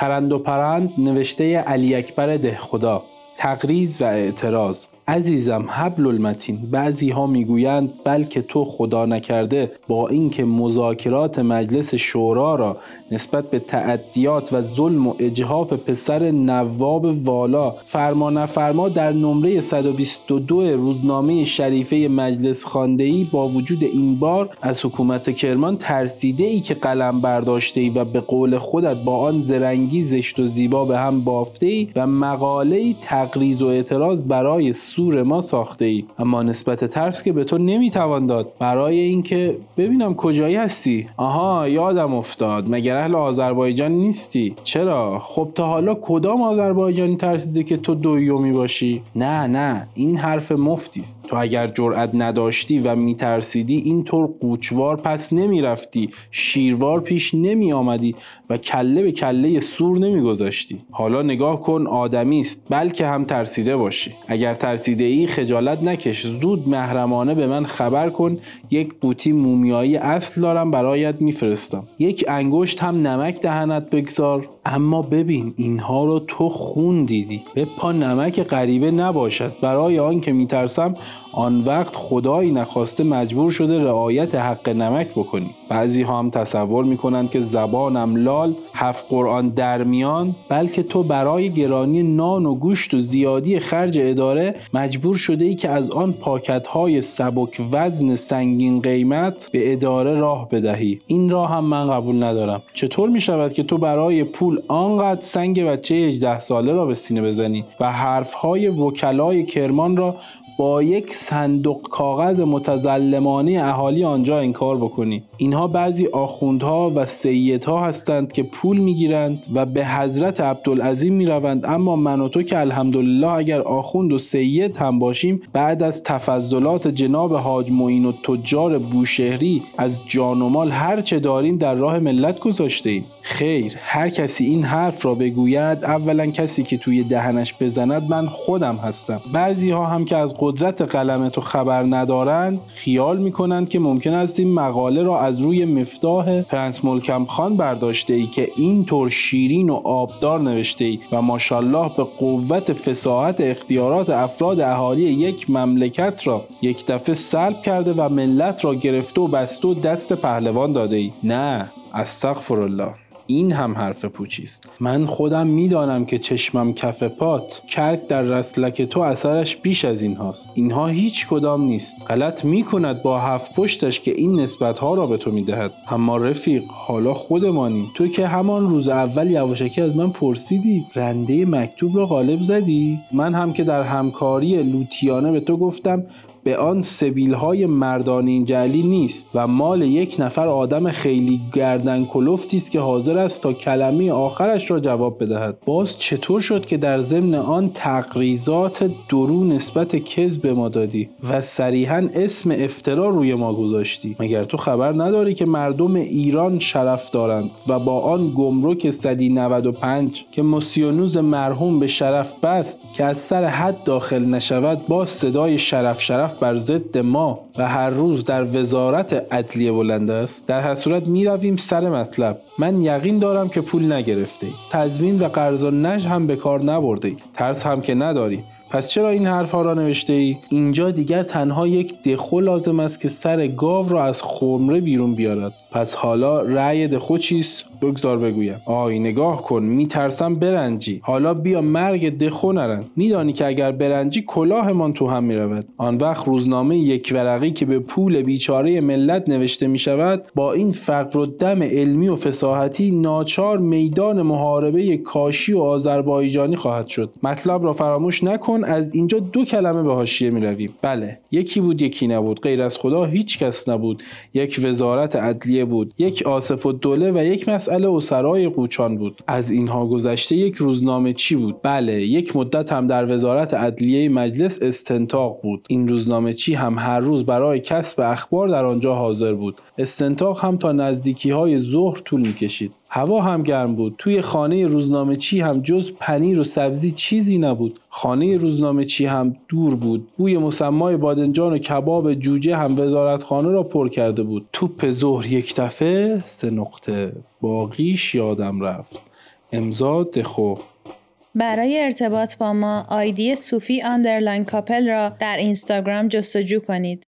چرند و پرند نوشته علی اکبر ده خدا تقریز و اعتراض. عزیزم حبل المتین. بعضی ها می‌گویند بلکه تو خدا نکرده با اینکه مذاکرات مجلس شورا را نسبت به تعدیات و ظلم و اجحاف پسر نواب والا فرما نفرما در نمره 122 روزنامه شریفه مجلس ای با وجود این بار از حکومت کرمان ترسیده ای که قلم برداشته ای و به قول خودت با آن زرنگی زشت و زیبا به هم بافته ای و مقاله تقریز و اعتراض برای سور ما ساخته ای اما نسبت ترس که به تو نمی‌توان داد. برای اینکه ببینم کجایی هستی. آها یادم افتاد. مگر اهل آذربایجان نیستی؟ چرا؟ خب تا حالا کدام آذربایجانی ترسیده که تو دویومی باشی؟ نه نه. این حرف مفتی است. تو اگر جرأت نداشتی و میترسیدی اینطور قوچوار پس نمی‌رفتی. شیروار پیش نمی آمدی و کله به کله سور نمیگذاشتی. حالا نگاه کن آدمی است. بلکه هم ترسیده باشی. اگر ترسیده ای خجالت نکش. زود محرمانه به من خبر کن. یک قوطی مومیایی اصل دارم برایت میفرستم. یک انگشت هم نمک دهنت بگذار. اما ببین اینها رو تو خون دیدی. به پا نمک غریبه نباشد. برای آن که میترسم آن وقت خدایی نخواسته مجبور شده رعایت حق نمک بکنی. بعضی ها هم تصور می‌کنند که زبانم لال هفت قرآن در میان بلکه تو برای گرانی نان و گوشت و زیادی خرج اداره مجبور شده ای که از آن پاکت های سبک وزن سنگین قیمت به اداره راه بدهی. این راه هم من قبول ندارم. چطور می شود که تو برای پول آنقدر سنگ بچه 18 ساله را به سینه بزنی و حرفهای وکلای کرمان را با یک صندوق کاغذ متظلمانه اهالی آنجا انکار بکنی. اینها بعضی آخوندها و سیدها هستند که پول می‌گیرند و به حضرت عبدالعظیم می‌روند. اما من و تو که الحمدلله اگر آخوند و سید هم باشیم بعد از تفضلات جناب حاج معین و تجار بوشهری از جان و مال هر چه داریم در راه ملت گذاشته ایم خیر هر کسی این حرف را بگوید اولا کسی که توی دهنش بزند من خودم هستم. بعضی ها هم که از قدرت قلم تو خبر ندارند خیال می‌کنند که ممکن است این مقاله را از روی مفتاح پرنس ملکم خان برداشته ای که اینطور شیرین و آبدار نوشته ای و ماشاءالله به قوت فساحت اختیارات افراد اهالی یک مملکت را یک دفعه سلب کرده و ملت را گرفته و بسته و دست پهلوان داده ای. نه استغفر الله این هم حرف پوچی است من خودم می‌دانم که چشمم کف پات. کرک در رسلک تو اثرش بیش از این هاست اینها هیچ کدام نیست. غلط می‌کند با هفت پشتش که این نسبت ها را به تو می‌دهد. اما رفیق حالا خودمانی تو که همان روز اول یواشکی از من پرسیدی رنده مکتوب را غالب زدی؟ من هم که در همکاری لوتیانه به تو گفتم به آن سبیل های مردانین جلی نیست و مال یک نفر آدم خیلی گردن کلفتی است که حاضر است تا کلمه آخرش را جواب بدهد. باز چطور شد که در ضمن آن تقریزات درو نسبت کذب ما دادی و صریحا اسم افترا روی ما گذاشتی؟ مگر تو خبر نداری که مردم ایران شرف دارند و با آن گمرک صدی 95 که موسیونوز مرحوم به شرف بست که از سر حد داخل نشود با صدای شرف شرف بر ضد ما و هر روز در وزارت عدلیه بلند است در هر صورت می رویم سر مطلب. من یقین دارم که پول نگرفته تضمین و قرض و نج هم به کار نبرده ترس هم که نداری پس چرا این حرفها را نوشته ای؟ اینجا دیگر تنها یک دخو لازم است که سر گاو را از خمره بیرون بیارد. پس حالا رأی دخو چیست؟ بگذار بگویم. آی نگاه کن میترسم برنجی. حالا بیا مرگ دخو نرن. میدانی که اگر برنجی کلاهمان تو هم می‌رود. آن وقت روزنامه یک ورقی که به پول بیچاره ملت نوشته می شود با این فقر و دم علمی و فساحتی ناچار میدان محاربه کاشی و آذربایجانی خواهد شد. مطلب را فراموش نکن از اینجا دو کلمه به حاشیه می رویم بله یکی بود یکی نبود. غیر از خدا هیچ کس نبود. یک وزارت عدلیه بود یک آصف و دوله و یک مسئله اسرای قوچان بود. از اینها گذشته یک روزنامه چی بود؟ بله یک مدت هم در وزارت عدلیه مجلس استنتاق بود. این روزنامه چی هم هر روز برای کسب اخبار در آنجا حاضر بود. استنتاق هم تا نزدیکی های ظهر طول می‌کشید. هوا هم گرم بود. توی خانه روزنامه چی هم جز پنیر و سبزی چیزی نبود. خانه روزنامه چی هم دور بود. بوی مسمای بادنجان و کباب جوجه هم وزارتخانه را پر کرده بود. توپ ظهر یک دفعه سه نقطه باقیش یادم رفت. امضا دخو. برای ارتباط با ما آیدی صوفی underline couple را در اینستاگرام جستجو کنید.